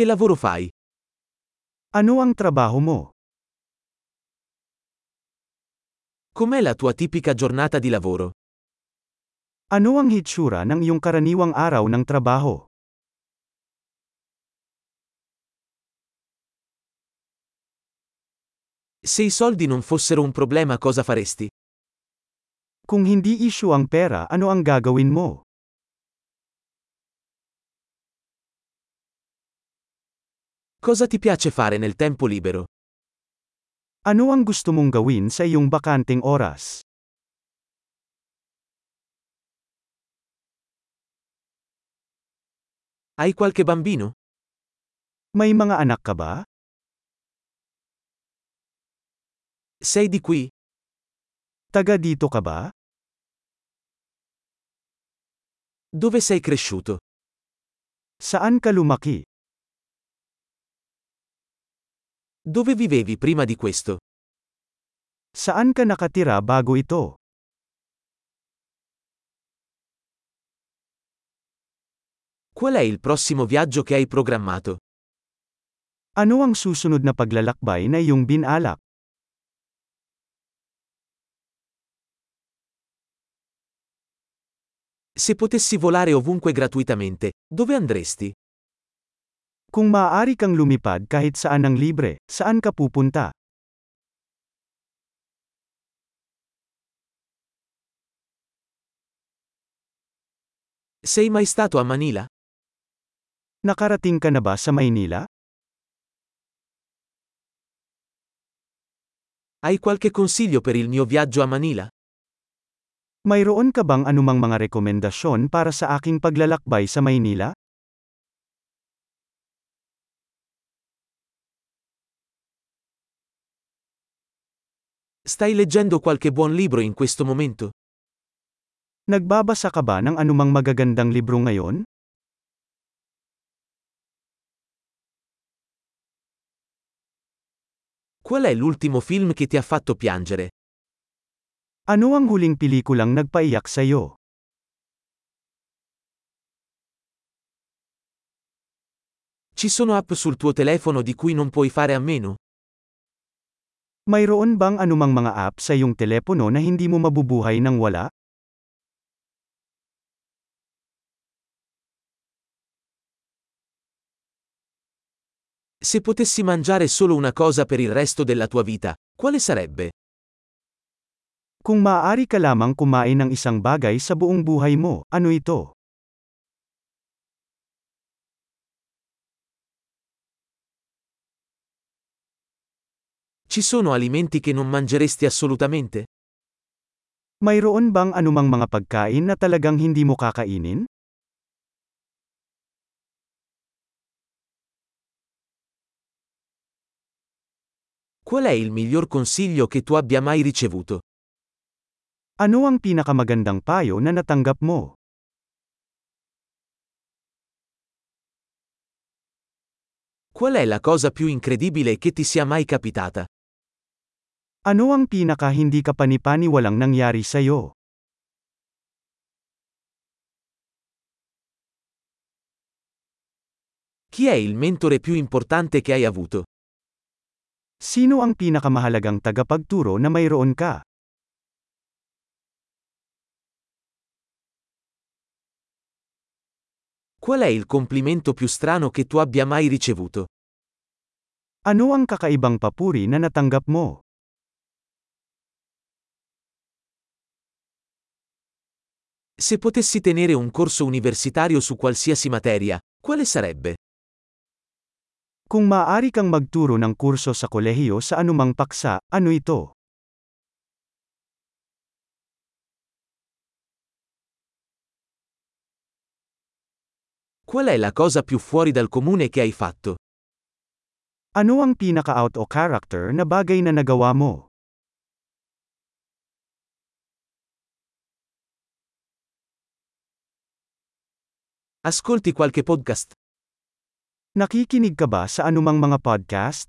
Che lavoro fai? Ano ang trabaho mo? Com'è la tua tipica giornata di lavoro? Ano ang hitsura ng iyong karaniwang araw ng trabaho? Se i soldi non fossero un problema cosa faresti? Kung hindi issue ang pera, ano ang gagawin mo? Cosa ti piace fare nel tempo libero? Ano ang gusto mong gawin sa iyong bakanting oras? Hai qualche bambino? May mga anak ka ba? Sei di qui? Taga dito ka ba? Dove sei cresciuto? Saan ka lumaki? Dove vivevi prima di questo? Saan ka nakatira bago ito? Qual è il prossimo viaggio che hai programmato? Ano ang susunod na paglalakbay na iyong binalak? Se potessi volare ovunque gratuitamente, dove andresti? Kung maaari kang lumipad kahit saan ng libre, saan ka pupunta? Sei mai stato a Manila? Nakarating ka na ba sa Maynila? Hai qualche consiglio per il mio viaggio a Manila? Mayroon ka bang anumang mga rekomendasyon para sa aking paglalakbay sa Maynila? Stai leggendo qualche buon libro in questo momento? Nagbabasa ka ba ng anumang magagandang libro ngayon? Qual è l'ultimo film che ti ha fatto piangere? Ano ang huling pelikulang nagpaiyak sa iyo? Ci sono app sul tuo telefono di cui non puoi fare a meno? Mayroon bang anumang mga app sa iyong telepono na hindi mo mabubuhay nang wala? Se potessi mangiare solo una cosa per il resto della tua vita, quale sarebbe? Kung maaari ka lamang kumain ng isang bagay sa buong buhay mo, ano ito? Ci sono alimenti che non mangeresti assolutamente? Mayroon bang anumang mga pagkain na talagang hindi mo kakainin? Qual è il miglior consiglio che tu abbia mai ricevuto? Ano ang pinakamagandang payo na natanggap mo? Qual è la cosa più incredibile che ti sia mai capitata? Ano ang pinaka hindi ka panipaniwalang nangyari sa iyo? Chi è il mentore più importante che hai avuto? Sino ang pinakamahalagang tagapagturo na mayroon ka? Qual è il complimento più strano che tu abbia mai ricevuto? Ano ang kakaibang papuri na natanggap mo? Se potessi tenere un corso universitario su qualsiasi materia, quale sarebbe? Kung maaari kang magturo ng kurso sa kolehiyo sa anumang paksa, ano ito? Qual è la cosa più fuori dal comune che hai fatto? Ano ang pinaka-out o character na bagay na nagawa mo? Ascolti qualche podcast? Nakikinig ka ba sa anumang mga podcast?